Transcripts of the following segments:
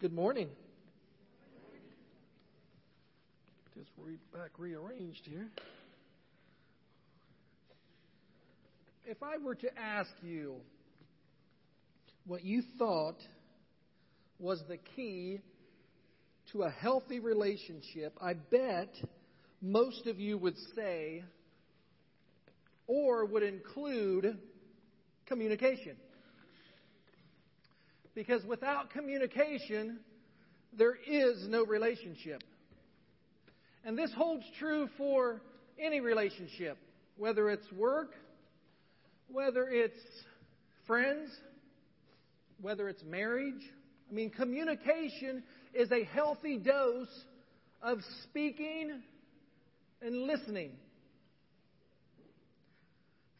Good morning. Just re- back rearranged here. If I were to ask you what you thought was the key to a healthy relationship, I bet most of you would say or would include communication. Because without communication, there is no relationship. And this holds true for any relationship, whether it's work, whether it's friends, whether it's marriage. I mean, communication is a healthy dose of speaking and listening.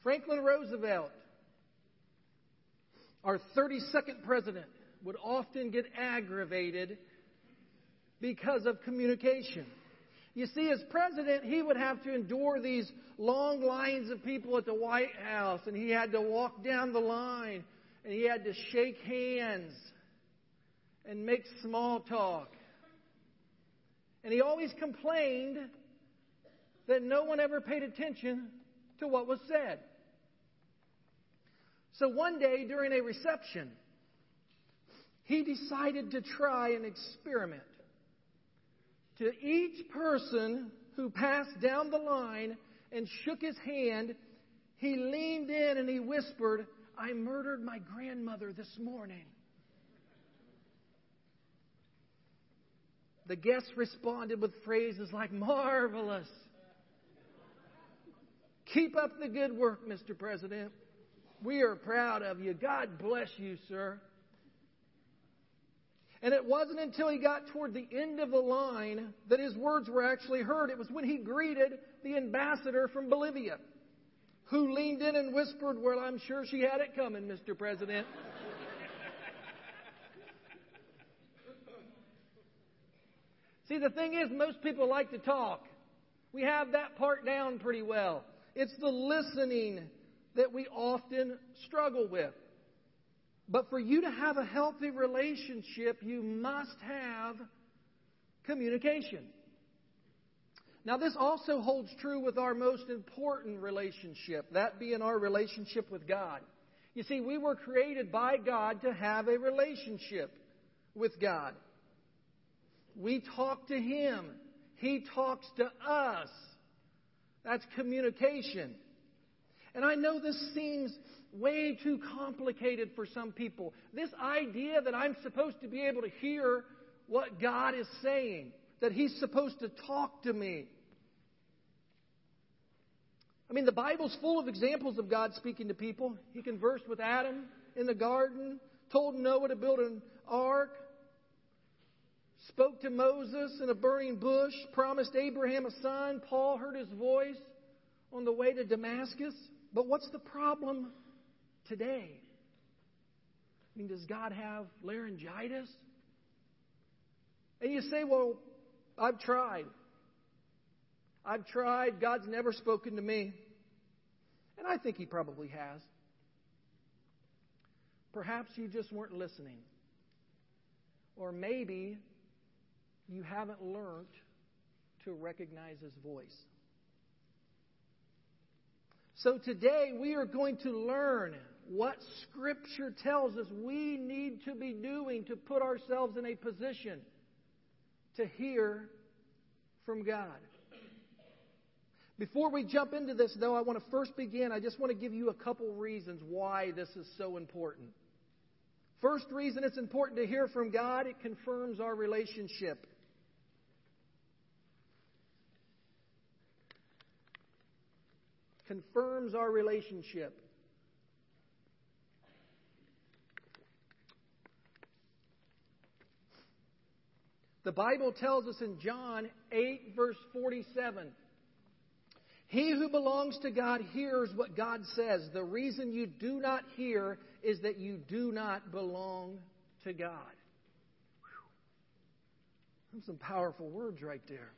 Franklin Roosevelt our 32nd president would often get aggravated because of communication. You see, as president, he would have to endure these long lines of people at the White House, and he had to walk down the line, and he had to shake hands and make small talk. And he always complained that no one ever paid attention to what was said. So one day during a reception, he decided to try an experiment. To each person who passed down the line and shook his hand, he leaned in and he whispered, I murdered my grandmother this morning. The guests responded with phrases like, Marvelous. Keep up the good work, Mr. President. We are proud of you. God bless you, sir. And it wasn't until he got toward the end of the line that his words were actually heard. It was when he greeted the ambassador from Bolivia, who leaned in and whispered, Well, I'm sure she had it coming, Mr. President. See, the thing is, most people like to talk. We have that part down pretty well. It's the listening that we often struggle with. But for you to have a healthy relationship, you must have communication. Now, this also holds true with our most important relationship, that being our relationship with God. You see, we were created by God to have a relationship with God. We talk to Him, He talks to us. That's communication. And I know this seems way too complicated for some people. This idea that I'm supposed to be able to hear what God is saying, that He's supposed to talk to me. I mean, the Bible's full of examples of God speaking to people. He conversed with Adam in the garden, told Noah to build an ark, spoke to Moses in a burning bush, promised Abraham a son. Paul heard his voice on the way to Damascus. But what's the problem today? I mean, does God have laryngitis? And you say, well, I've tried. I've tried. God's never spoken to me. And I think He probably has. Perhaps you just weren't listening. Or maybe you haven't learned to recognize His voice. So today we are going to learn what Scripture tells us we need to be doing to put ourselves in a position to hear from God. Before we jump into this, though, I want to first begin. I just want to give you a couple reasons why this is so important. First reason it's important to hear from God, it confirms our relationship. Confirms our relationship. The Bible tells us in John 8, verse 47 He who belongs to God hears what God says. The reason you do not hear is that you do not belong to God. Some powerful words right there.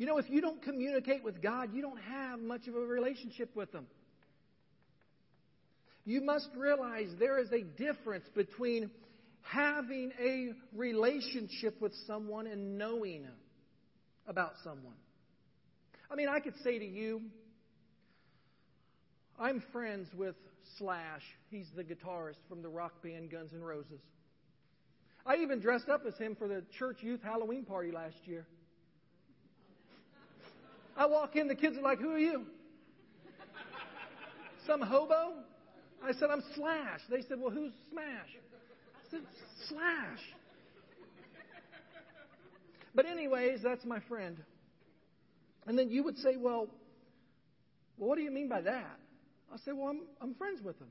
You know, if you don't communicate with God, you don't have much of a relationship with Him. You must realize there is a difference between having a relationship with someone and knowing about someone. I mean, I could say to you, I'm friends with Slash. He's the guitarist from the rock band Guns N' Roses. I even dressed up as him for the church youth Halloween party last year. I walk in, the kids are like, Who are you? Some hobo? I said, I'm Slash. They said, Well, who's Smash? I said, Slash. But, anyways, that's my friend. And then you would say, Well, what do you mean by that? I say, Well, I'm, I'm friends with him.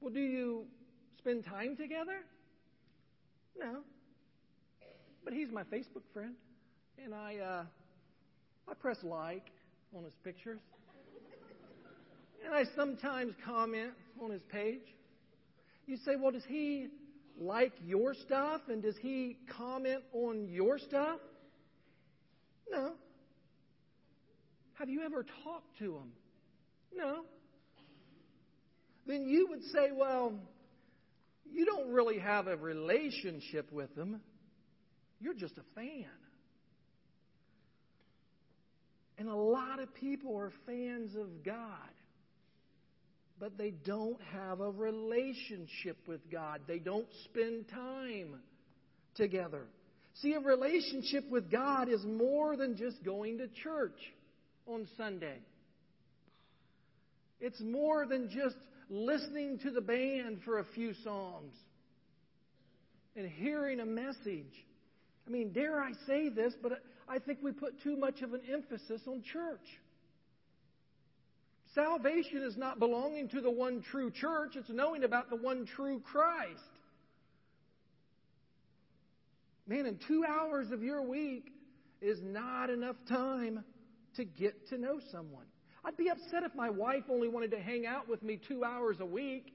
Well, do you spend time together? No. But he's my Facebook friend. And I, uh, I press like on his pictures. And I sometimes comment on his page. You say, well, does he like your stuff and does he comment on your stuff? No. Have you ever talked to him? No. Then you would say, well, you don't really have a relationship with him. You're just a fan. And a lot of people are fans of God, but they don't have a relationship with God. They don't spend time together. See, a relationship with God is more than just going to church on Sunday. It's more than just listening to the band for a few songs and hearing a message. I mean, dare I say this, but I think we put too much of an emphasis on church. Salvation is not belonging to the one true church, it's knowing about the one true Christ. Man, in two hours of your week is not enough time to get to know someone. I'd be upset if my wife only wanted to hang out with me two hours a week.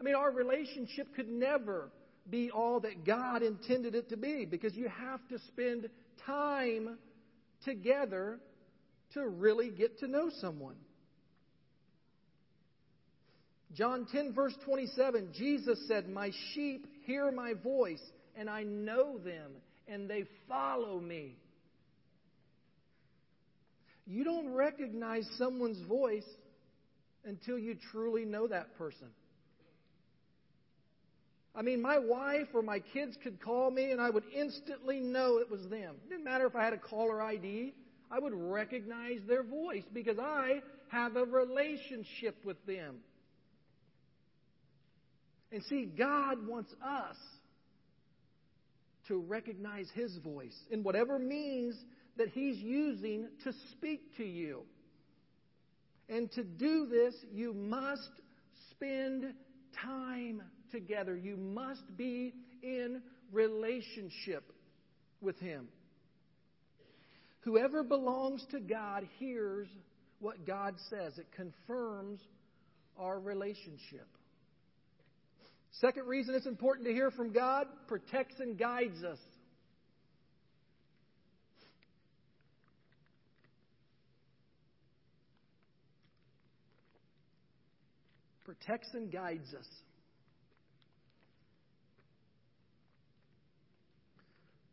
I mean, our relationship could never be all that God intended it to be because you have to spend time together to really get to know someone. John 10, verse 27, Jesus said, My sheep hear my voice, and I know them, and they follow me. You don't recognize someone's voice until you truly know that person. I mean, my wife or my kids could call me and I would instantly know it was them. It didn't matter if I had a caller ID, I would recognize their voice because I have a relationship with them. And see, God wants us to recognize His voice in whatever means that He's using to speak to you. And to do this, you must spend time together. You must be in relationship with Him. Whoever belongs to God hears what God says, it confirms our relationship. Second reason it's important to hear from God protects and guides us. Protects and guides us.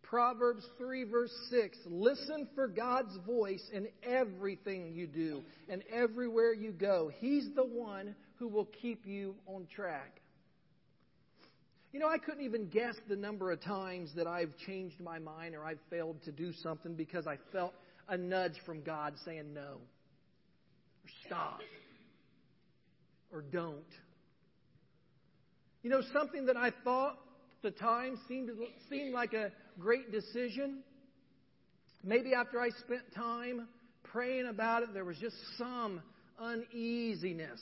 Proverbs 3, verse 6 Listen for God's voice in everything you do and everywhere you go. He's the one who will keep you on track. You know, I couldn't even guess the number of times that I've changed my mind or I've failed to do something because I felt a nudge from God saying no, or stop, or don't. You know, something that I thought the time seemed, seemed like a great decision. Maybe after I spent time praying about it, there was just some uneasiness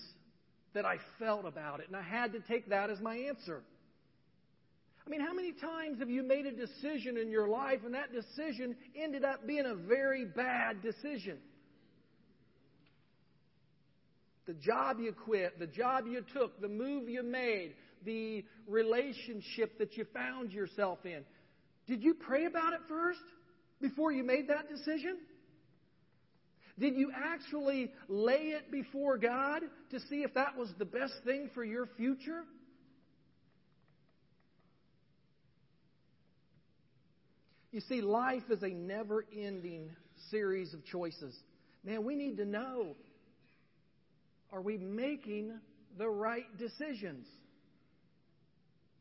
that I felt about it, and I had to take that as my answer. I mean, how many times have you made a decision in your life and that decision ended up being a very bad decision? The job you quit, the job you took, the move you made, the relationship that you found yourself in. Did you pray about it first before you made that decision? Did you actually lay it before God to see if that was the best thing for your future? You see, life is a never ending series of choices. Man, we need to know are we making the right decisions?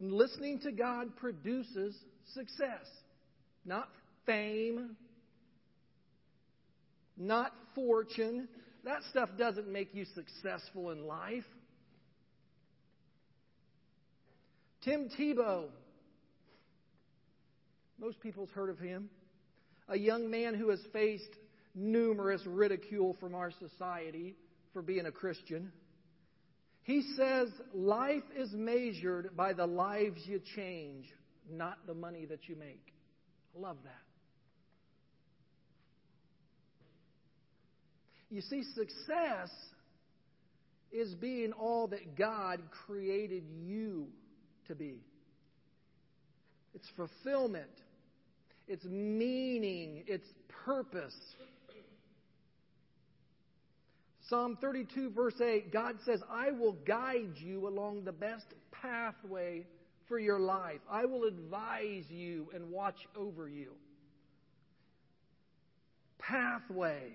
Listening to God produces success, not fame, not fortune. That stuff doesn't make you successful in life. Tim Tebow, most people's heard of him. A young man who has faced numerous ridicule from our society for being a Christian. He says life is measured by the lives you change, not the money that you make. I love that. You see, success is being all that God created you to be. It's fulfillment, it's meaning, it's purpose. Psalm 32, verse 8, God says, I will guide you along the best pathway for your life. I will advise you and watch over you. Pathway.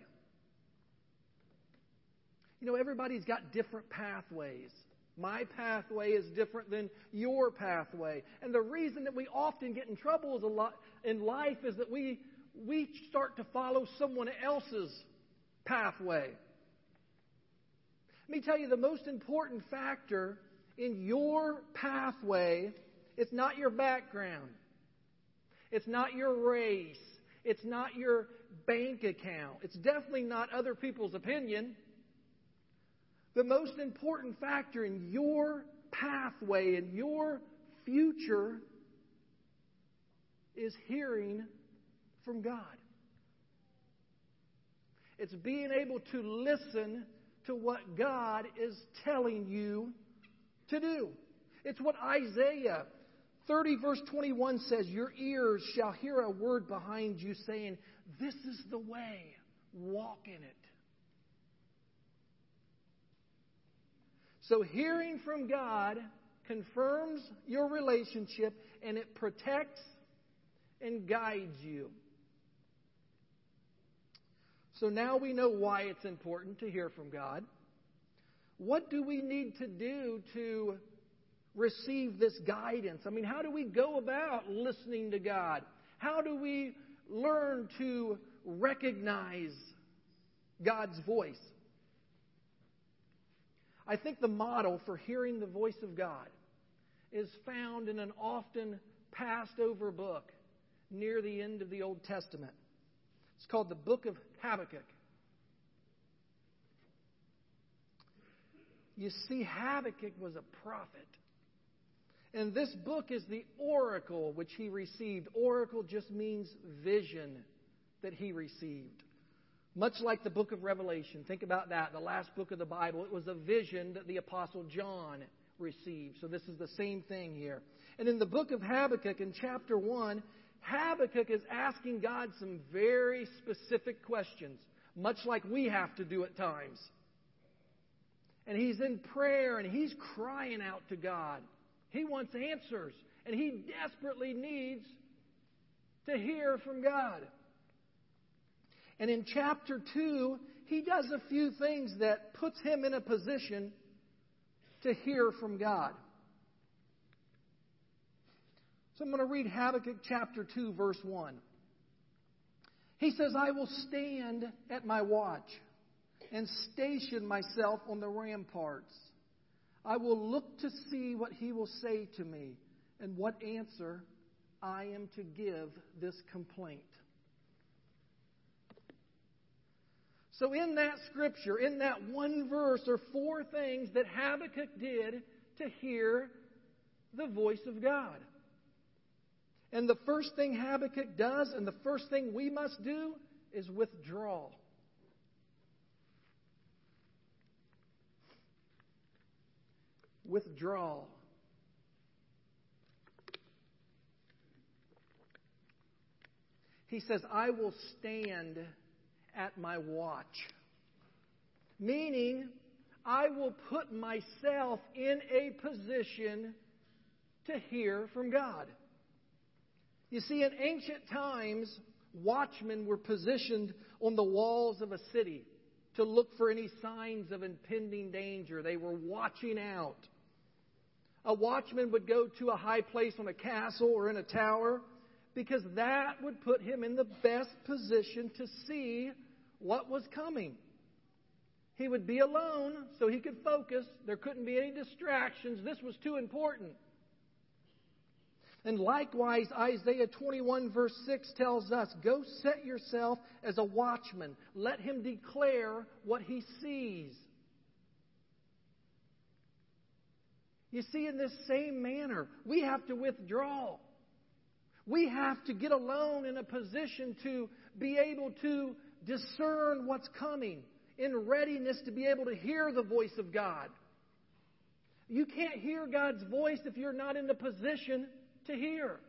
You know, everybody's got different pathways. My pathway is different than your pathway. And the reason that we often get in trouble is a lot in life is that we we start to follow someone else's pathway. Let me tell you the most important factor in your pathway is not your background. It's not your race. It's not your bank account. It's definitely not other people's opinion. The most important factor in your pathway, and your future, is hearing from God. It's being able to listen to what God is telling you to do. It's what Isaiah 30, verse 21 says Your ears shall hear a word behind you saying, This is the way, walk in it. So, hearing from God confirms your relationship and it protects and guides you. So, now we know why it's important to hear from God. What do we need to do to receive this guidance? I mean, how do we go about listening to God? How do we learn to recognize God's voice? I think the model for hearing the voice of God is found in an often passed over book near the end of the Old Testament. It's called the Book of Habakkuk. You see, Habakkuk was a prophet. And this book is the oracle which he received. Oracle just means vision that he received. Much like the book of Revelation. Think about that, the last book of the Bible. It was a vision that the Apostle John received. So this is the same thing here. And in the book of Habakkuk, in chapter 1, Habakkuk is asking God some very specific questions, much like we have to do at times. And he's in prayer and he's crying out to God. He wants answers, and he desperately needs to hear from God. And in chapter 2, he does a few things that puts him in a position to hear from God. So I'm going to read Habakkuk chapter 2, verse 1. He says, I will stand at my watch and station myself on the ramparts. I will look to see what he will say to me and what answer I am to give this complaint. So, in that scripture, in that one verse, are four things that Habakkuk did to hear the voice of God. And the first thing Habakkuk does, and the first thing we must do, is withdraw. Withdraw. He says, I will stand at my watch. Meaning, I will put myself in a position to hear from God. You see, in ancient times, watchmen were positioned on the walls of a city to look for any signs of impending danger. They were watching out. A watchman would go to a high place on a castle or in a tower because that would put him in the best position to see what was coming. He would be alone so he could focus. There couldn't be any distractions. This was too important. And likewise, Isaiah 21, verse 6 tells us Go set yourself as a watchman. Let him declare what he sees. You see, in this same manner, we have to withdraw. We have to get alone in a position to be able to discern what's coming, in readiness to be able to hear the voice of God. You can't hear God's voice if you're not in the position to hear.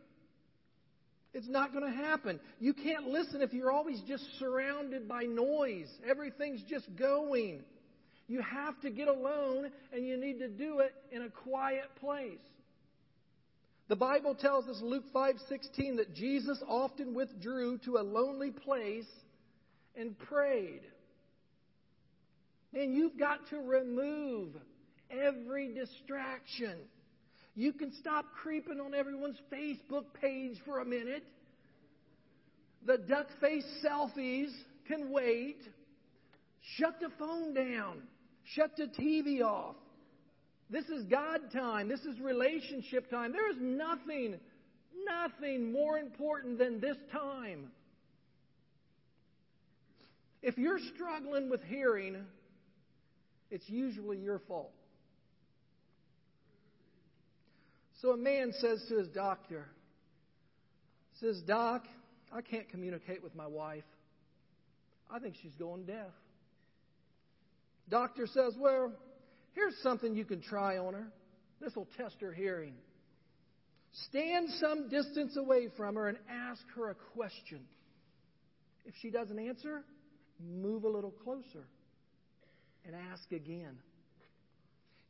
It's not going to happen. You can't listen if you're always just surrounded by noise. Everything's just going. You have to get alone and you need to do it in a quiet place. The Bible tells us Luke 5:16 that Jesus often withdrew to a lonely place and prayed. And you've got to remove every distraction. You can stop creeping on everyone's Facebook page for a minute. The duck face selfies can wait. Shut the phone down. Shut the TV off. This is God time. This is relationship time. There is nothing, nothing more important than this time. If you're struggling with hearing, it's usually your fault. So a man says to his doctor, says, Doc, I can't communicate with my wife. I think she's going deaf. Doctor says, Well, here's something you can try on her. This will test her hearing. Stand some distance away from her and ask her a question. If she doesn't answer, move a little closer and ask again.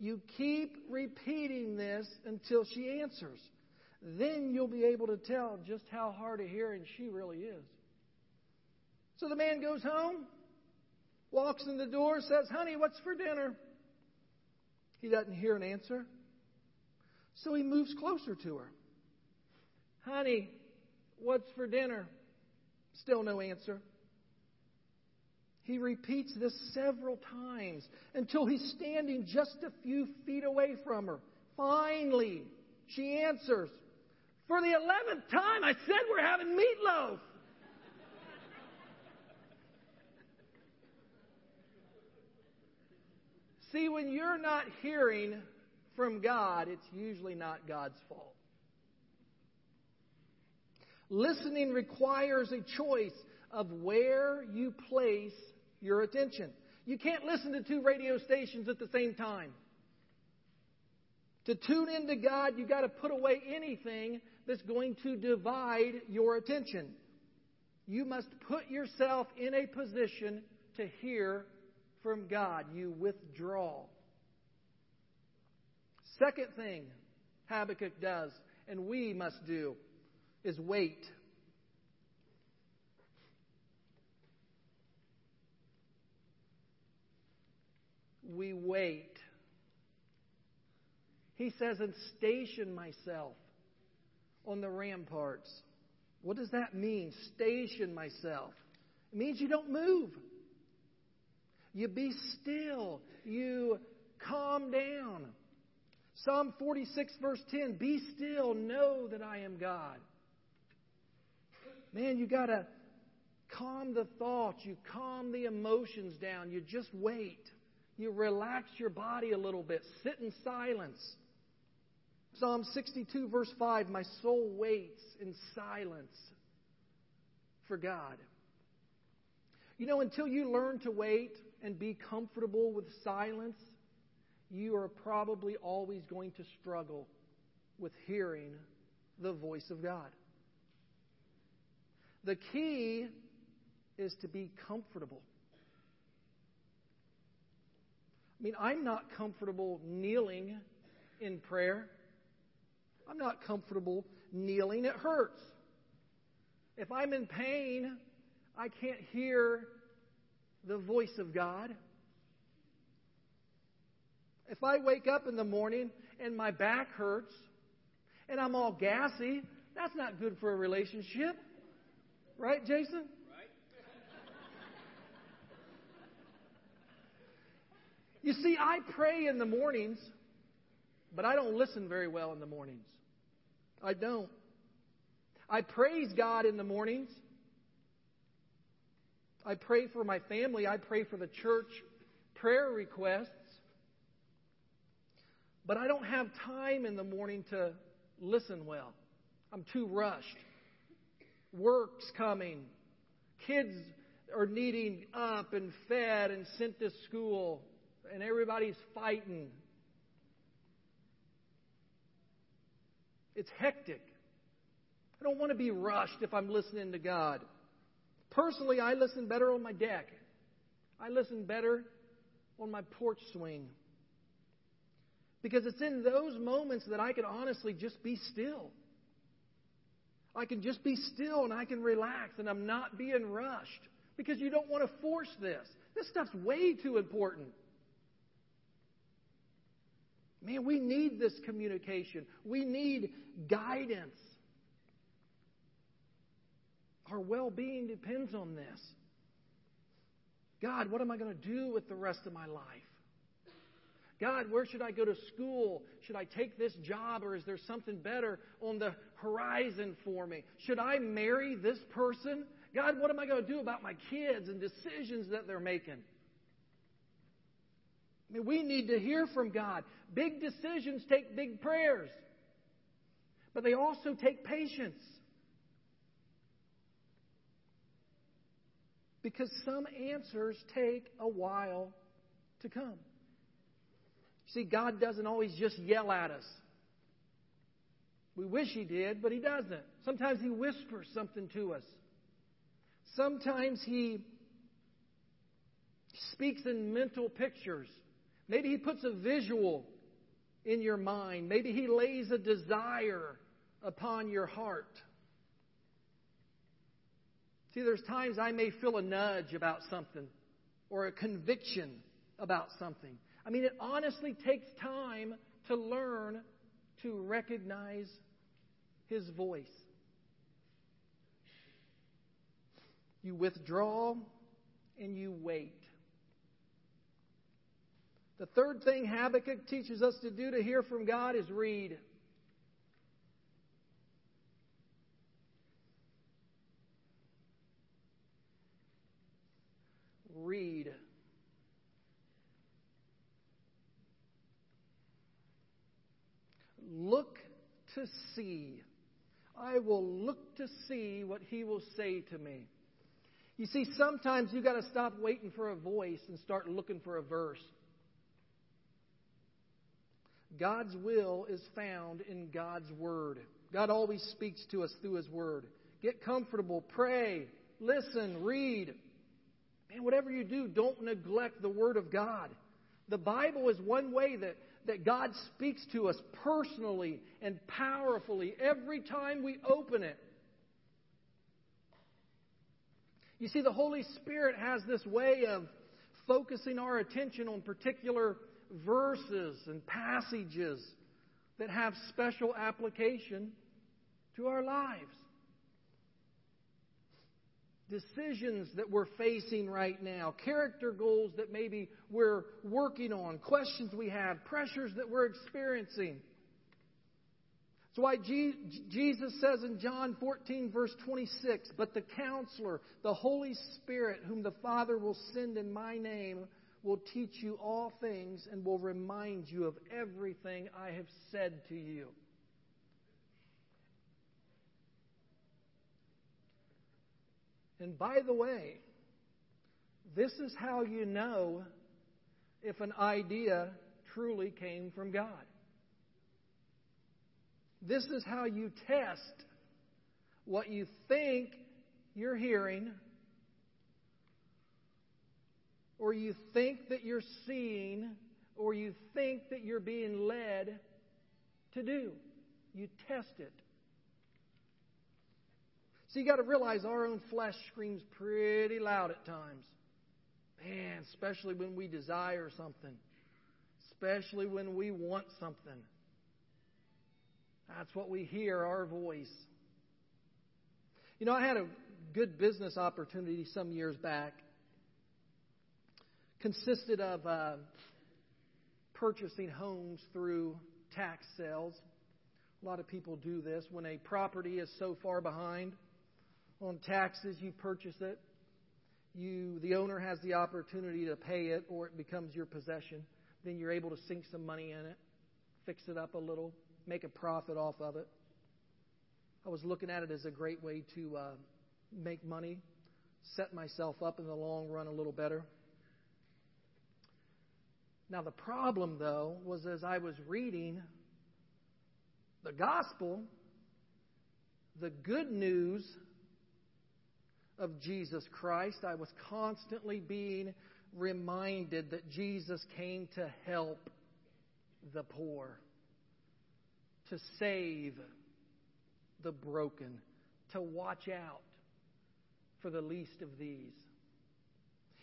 You keep repeating this until she answers. Then you'll be able to tell just how hard of hearing she really is. So the man goes home, walks in the door, says, Honey, what's for dinner? He doesn't hear an answer. So he moves closer to her. Honey, what's for dinner? Still no answer. He repeats this several times until he's standing just a few feet away from her. Finally, she answers, For the eleventh time, I said we're having meatloaf. See, when you're not hearing from God, it's usually not God's fault. Listening requires a choice of where you place your attention. You can't listen to two radio stations at the same time. To tune into God, you've got to put away anything that's going to divide your attention. You must put yourself in a position to hear from God. You withdraw. Second thing Habakkuk does, and we must do, is wait. We wait. He says, and station myself on the ramparts. What does that mean? Station myself. It means you don't move. You be still. You calm down. Psalm 46, verse 10 Be still, know that I am God. Man, you got to calm the thoughts. You calm the emotions down. You just wait you relax your body a little bit, sit in silence. Psalm 62, verse 5 My soul waits in silence for God. You know, until you learn to wait and be comfortable with silence, you are probably always going to struggle with hearing the voice of God. The key is to be comfortable. I mean, I'm not comfortable kneeling in prayer. I'm not comfortable kneeling. It hurts. If I'm in pain, I can't hear the voice of God. If I wake up in the morning and my back hurts and I'm all gassy, that's not good for a relationship. Right, Jason? You see, I pray in the mornings, but I don't listen very well in the mornings. I don't. I praise God in the mornings. I pray for my family. I pray for the church prayer requests. But I don't have time in the morning to listen well. I'm too rushed. Work's coming. Kids are needing up and fed and sent to school, and everybody's fighting. It's hectic. I don't want to be rushed if I'm listening to God. Personally, I listen better on my deck. I listen better on my porch swing. Because it's in those moments that I can honestly just be still. I can just be still and I can relax and I'm not being rushed. Because you don't want to force this. This stuff's way too important. Man, we need this communication. We need guidance. Our well being depends on this. God, what am I going to do with the rest of my life? God, where should I go to school? Should I take this job or is there something better on the horizon for me? Should I marry this person? God, what am I going to do about my kids and decisions that they're making? I mean, we need to hear from God. Big decisions take big prayers, but they also take patience. Because some answers take a while to come. See, God doesn't always just yell at us. We wish He did, but He doesn't. Sometimes He whispers something to us. Sometimes He speaks in mental pictures. Maybe He puts a visual in your mind. Maybe He lays a desire upon your heart. See, there's times I may feel a nudge about something or a conviction about something. I mean, it honestly takes time to learn to recognize His voice. You withdraw and you wait. The third thing Habakkuk teaches us to do to hear from God is read. Read. Look to see. I will look to see what he will say to me. You see, sometimes you've got to stop waiting for a voice and start looking for a verse. God's will is found in God's Word. God always speaks to us through His Word. Get comfortable, pray, listen, read. Man, whatever you do, don't neglect the Word of God. The Bible is one way that that God speaks to us personally and powerfully every time we open it. You see, the Holy Spirit has this way of focusing our attention on particular verses and passages that have special application to our lives decisions that we're facing right now, character goals that maybe we're working on, questions we have, pressures that we're experiencing. That's why Jesus says in John 14, verse 26, But the counselor, the Holy Spirit, whom the Father will send in my name, will teach you all things and will remind you of everything I have said to you. And by the way, this is how you know if an idea truly came from God. This is how you test what you think you're hearing or you think that you're seeing or you think that you're being led to do. You test it. So you got to realize our own flesh screams pretty loud at times. Man, especially when we desire something, especially when we want something. That's what we hear, our voice. You know, I had a good business opportunity some years back. Consisted of uh, purchasing homes through tax sales. A lot of people do this. When a property is so far behind on taxes, you purchase it. You, the owner has the opportunity to pay it, or it becomes your possession. Then you're able to sink some money in it, fix it up a little, make a profit off of it. I was looking at it as a great way to uh, make money, set myself up in the long run a little better. Now, the problem, though, was as I was reading the gospel, the good news of Jesus Christ, I was constantly being reminded that Jesus came to help the poor, to save the broken, to watch out for the least of these.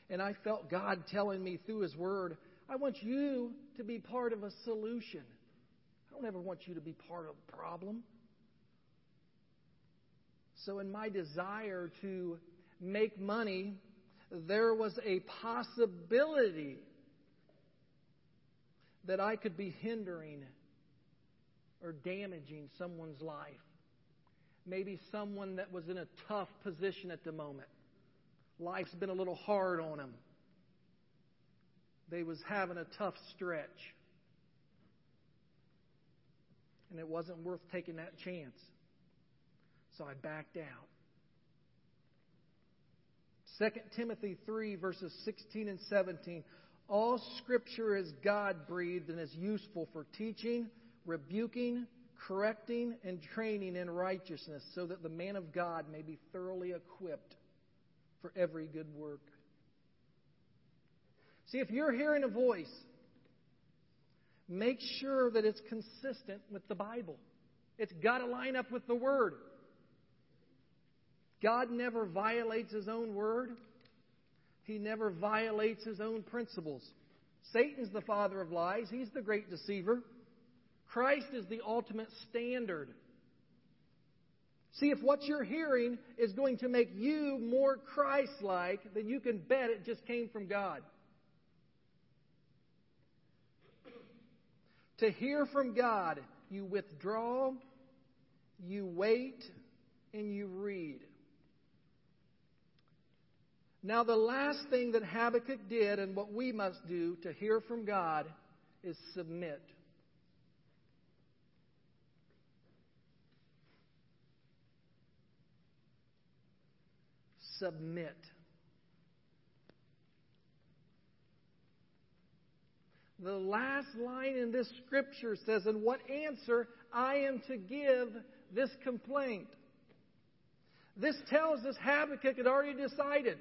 And I felt God telling me through His Word, I want you to be part of a solution. I don't ever want you to be part of a problem. So, in my desire to make money, there was a possibility that I could be hindering or damaging someone's life. Maybe someone that was in a tough position at the moment. Life's been a little hard on them. They was having a tough stretch. And it wasn't worth taking that chance. So I backed out. 2 Timothy 3, verses 16 and 17. All scripture is God breathed and is useful for teaching, rebuking, correcting, and training in righteousness, so that the man of God may be thoroughly equipped for every good work. See, if you're hearing a voice, make sure that it's consistent with the Bible. It's got to line up with the Word. God never violates His own Word, He never violates His own principles. Satan's the father of lies, He's the great deceiver. Christ is the ultimate standard. See, if what you're hearing is going to make you more Christ like, then you can bet it just came from God. To hear from God, you withdraw, you wait, and you read. Now, the last thing that Habakkuk did and what we must do to hear from God is submit. Submit. The last line in this scripture says, And what answer I am to give this complaint. This tells us Habakkuk had already decided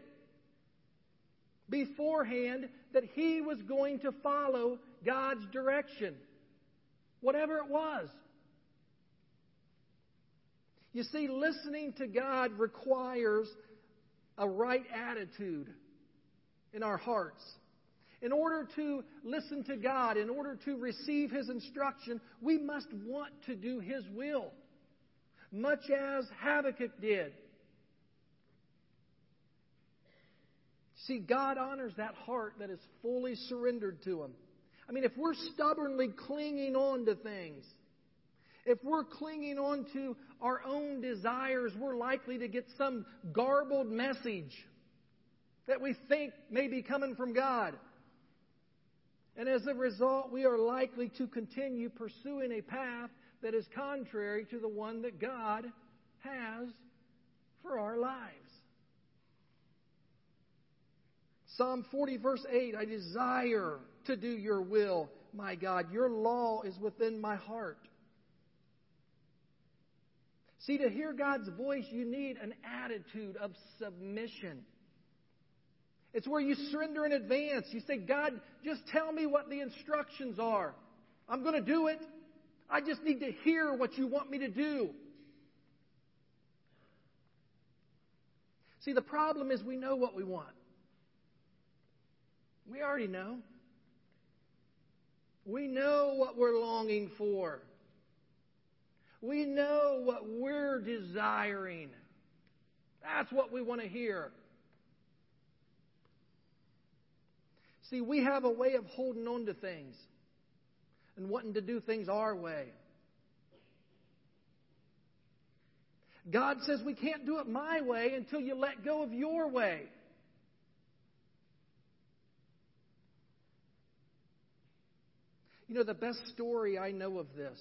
beforehand that he was going to follow God's direction, whatever it was. You see, listening to God requires a right attitude in our hearts. In order to listen to God, in order to receive His instruction, we must want to do His will, much as Habakkuk did. See, God honors that heart that is fully surrendered to Him. I mean, if we're stubbornly clinging on to things, if we're clinging on to our own desires, we're likely to get some garbled message that we think may be coming from God. And as a result, we are likely to continue pursuing a path that is contrary to the one that God has for our lives. Psalm 40, verse 8 I desire to do your will, my God. Your law is within my heart. See, to hear God's voice, you need an attitude of submission. It's where you surrender in advance. You say, God, just tell me what the instructions are. I'm going to do it. I just need to hear what you want me to do. See, the problem is we know what we want. We already know. We know what we're longing for. We know what we're desiring. That's what we want to hear. See, we have a way of holding on to things and wanting to do things our way. God says we can't do it my way until you let go of your way. You know, the best story I know of this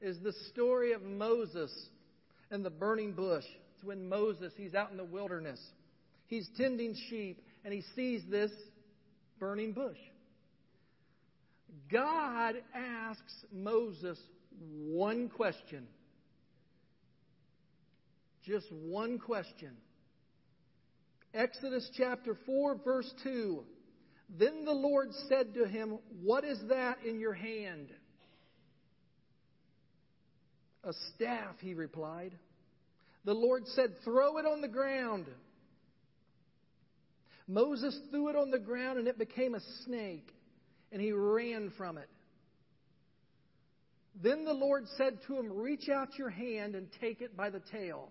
is the story of Moses and the burning bush. It's when Moses, he's out in the wilderness. He's tending sheep and he sees this burning bush. God asks Moses one question. Just one question. Exodus chapter 4, verse 2. Then the Lord said to him, What is that in your hand? A staff, he replied. The Lord said, Throw it on the ground. Moses threw it on the ground and it became a snake, and he ran from it. Then the Lord said to him, Reach out your hand and take it by the tail.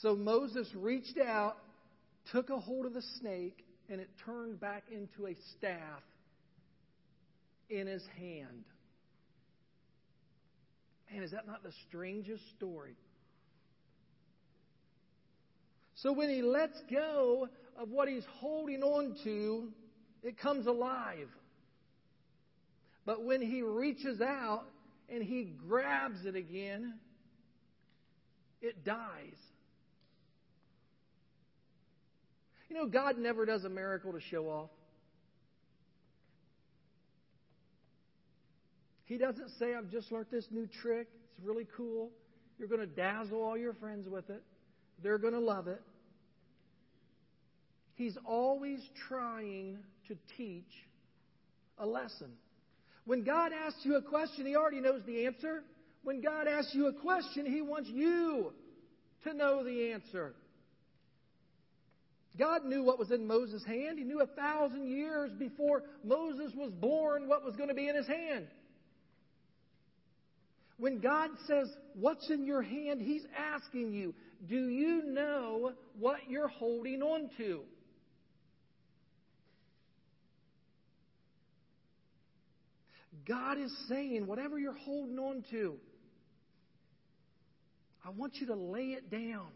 So Moses reached out, took a hold of the snake, and it turned back into a staff in his hand. Man, is that not the strangest story? So when he lets go of what he's holding on to, it comes alive. But when he reaches out and he grabs it again, it dies. You know, God never does a miracle to show off. He doesn't say, I've just learned this new trick. It's really cool. You're going to dazzle all your friends with it. They're going to love it. He's always trying to teach a lesson. When God asks you a question, He already knows the answer. When God asks you a question, He wants you to know the answer. God knew what was in Moses' hand. He knew a thousand years before Moses was born what was going to be in his hand. When God says, What's in your hand? He's asking you, Do you know what you're holding on to? God is saying, whatever you're holding on to, I want you to lay it down.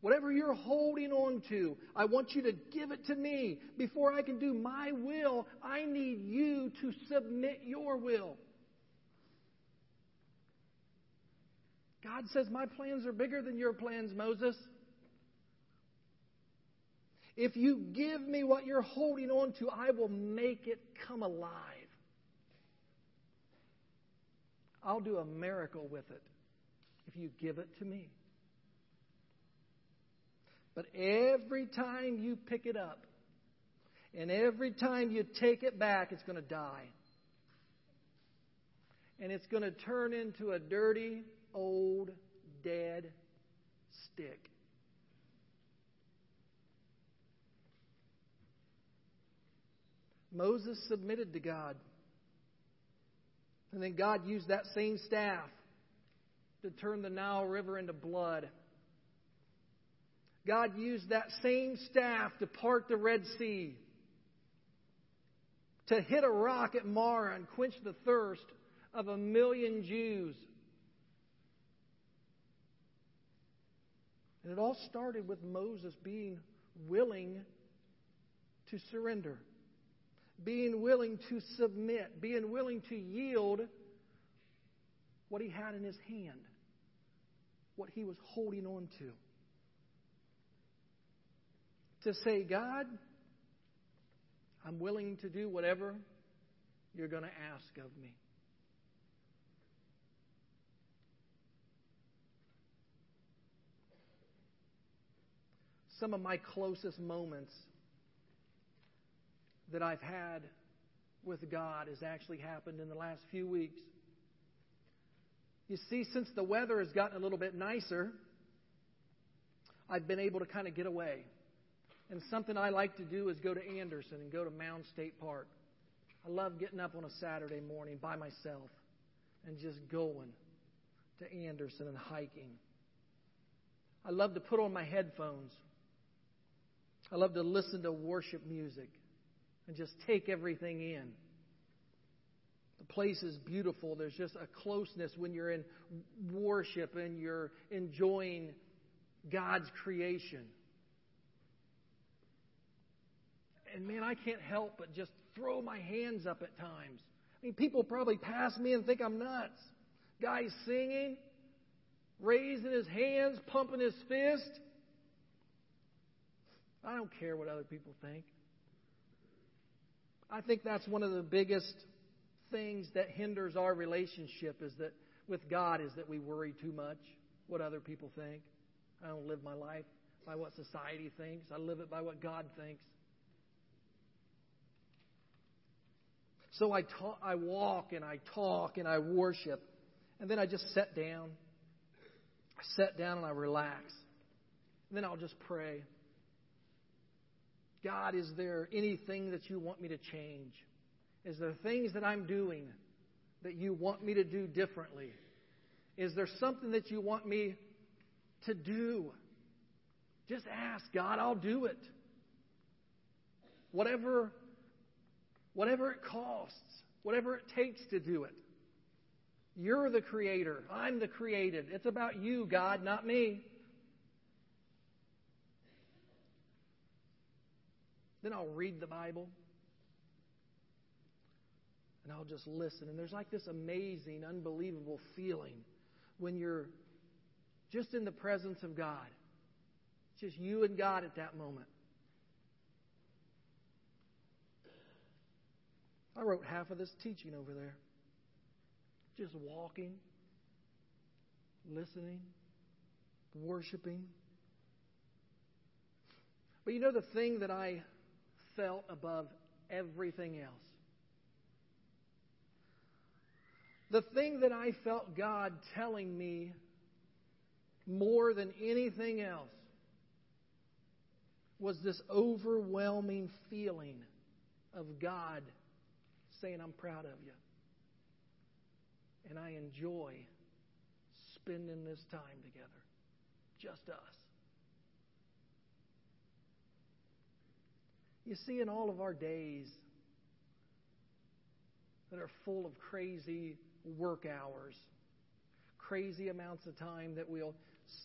Whatever you're holding on to, I want you to give it to me. Before I can do my will, I need you to submit your will. God says, My plans are bigger than your plans, Moses. If you give me what you're holding on to, I will make it come alive. I'll do a miracle with it if you give it to me. But every time you pick it up and every time you take it back, it's going to die. And it's going to turn into a dirty, old, dead stick. Moses submitted to God. And then God used that same staff to turn the Nile River into blood. God used that same staff to part the Red Sea, to hit a rock at Marah and quench the thirst of a million Jews. And it all started with Moses being willing to surrender being willing to submit, being willing to yield what he had in his hand, what he was holding on to. To say, God, I'm willing to do whatever you're going to ask of me. Some of my closest moments that I've had with God has actually happened in the last few weeks. You see, since the weather has gotten a little bit nicer, I've been able to kind of get away. And something I like to do is go to Anderson and go to Mound State Park. I love getting up on a Saturday morning by myself and just going to Anderson and hiking. I love to put on my headphones. I love to listen to worship music and just take everything in. The place is beautiful. There's just a closeness when you're in worship and you're enjoying God's creation. And man, I can't help but just throw my hands up at times. I mean, people probably pass me and think I'm nuts. Guy singing, raising his hands, pumping his fist. I don't care what other people think. I think that's one of the biggest things that hinders our relationship is that with God is that we worry too much what other people think. I don't live my life by what society thinks. I live it by what God thinks. So I talk, I walk and I talk and I worship, and then I just sit down. I sit down and I relax. And then I'll just pray. God, is there anything that you want me to change? Is there things that I'm doing that you want me to do differently? Is there something that you want me to do? Just ask God, I'll do it. Whatever whatever it costs, whatever it takes to do it. You're the creator. I'm the created. It's about you, God, not me. Then I'll read the Bible and I'll just listen. And there's like this amazing, unbelievable feeling when you're just in the presence of God. It's just you and God at that moment. I wrote half of this teaching over there. Just walking, listening, worshiping. But you know the thing that I felt above everything else? The thing that I felt God telling me more than anything else was this overwhelming feeling of God saying, I'm proud of you. And I enjoy spending this time together. Just us. You see, in all of our days that are full of crazy work hours, crazy amounts of time that we'll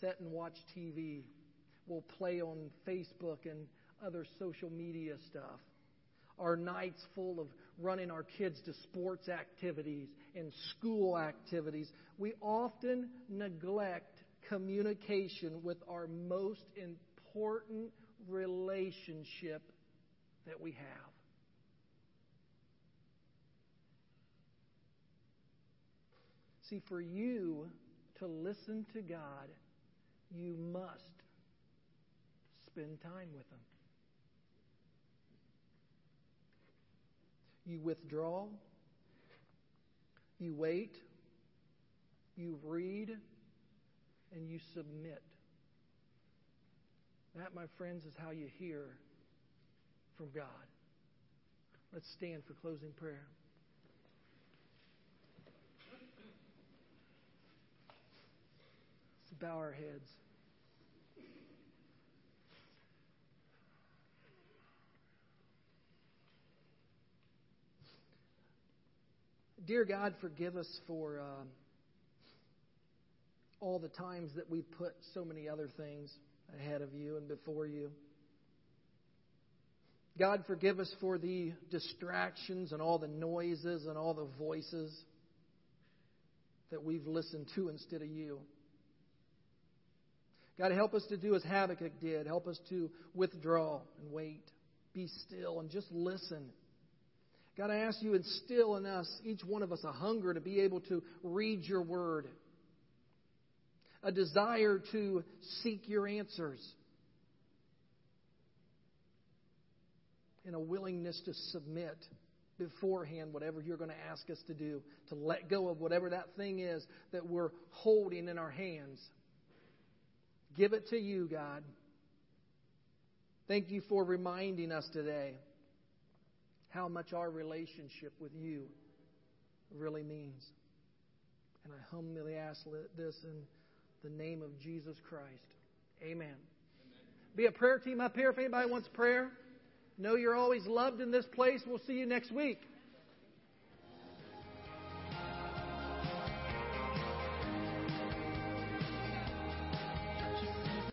sit and watch TV, we'll play on Facebook and other social media stuff, our nights full of running our kids to sports activities and school activities, we often neglect communication with our most important relationship that we have. See, for you to listen to God, you must spend time with Him. You withdraw, you wait, you read, and you submit. That, my friends, is how you hear from God. Let's stand for closing prayer. Let's bow our heads. Dear God, forgive us for uh, all the times that we put so many other things ahead of you and before you. God, forgive us for the distractions and all the noises and all the voices that we've listened to instead of you. God, help us to do as Habakkuk did. Help us to withdraw and wait, be still, and just listen God, I ask you instill in us, each one of us, a hunger to be able to read your word, a desire to seek your answers, and a willingness to submit beforehand whatever you're going to ask us to do, to let go of whatever that thing is that we're holding in our hands. give it to you, God. Thank you for reminding us today how much our relationship with you really means. And I humbly ask this in the name of Jesus Christ. Amen. Amen. Be a prayer team up here if anybody wants prayer. Know you're always loved in this place. We'll see you next week.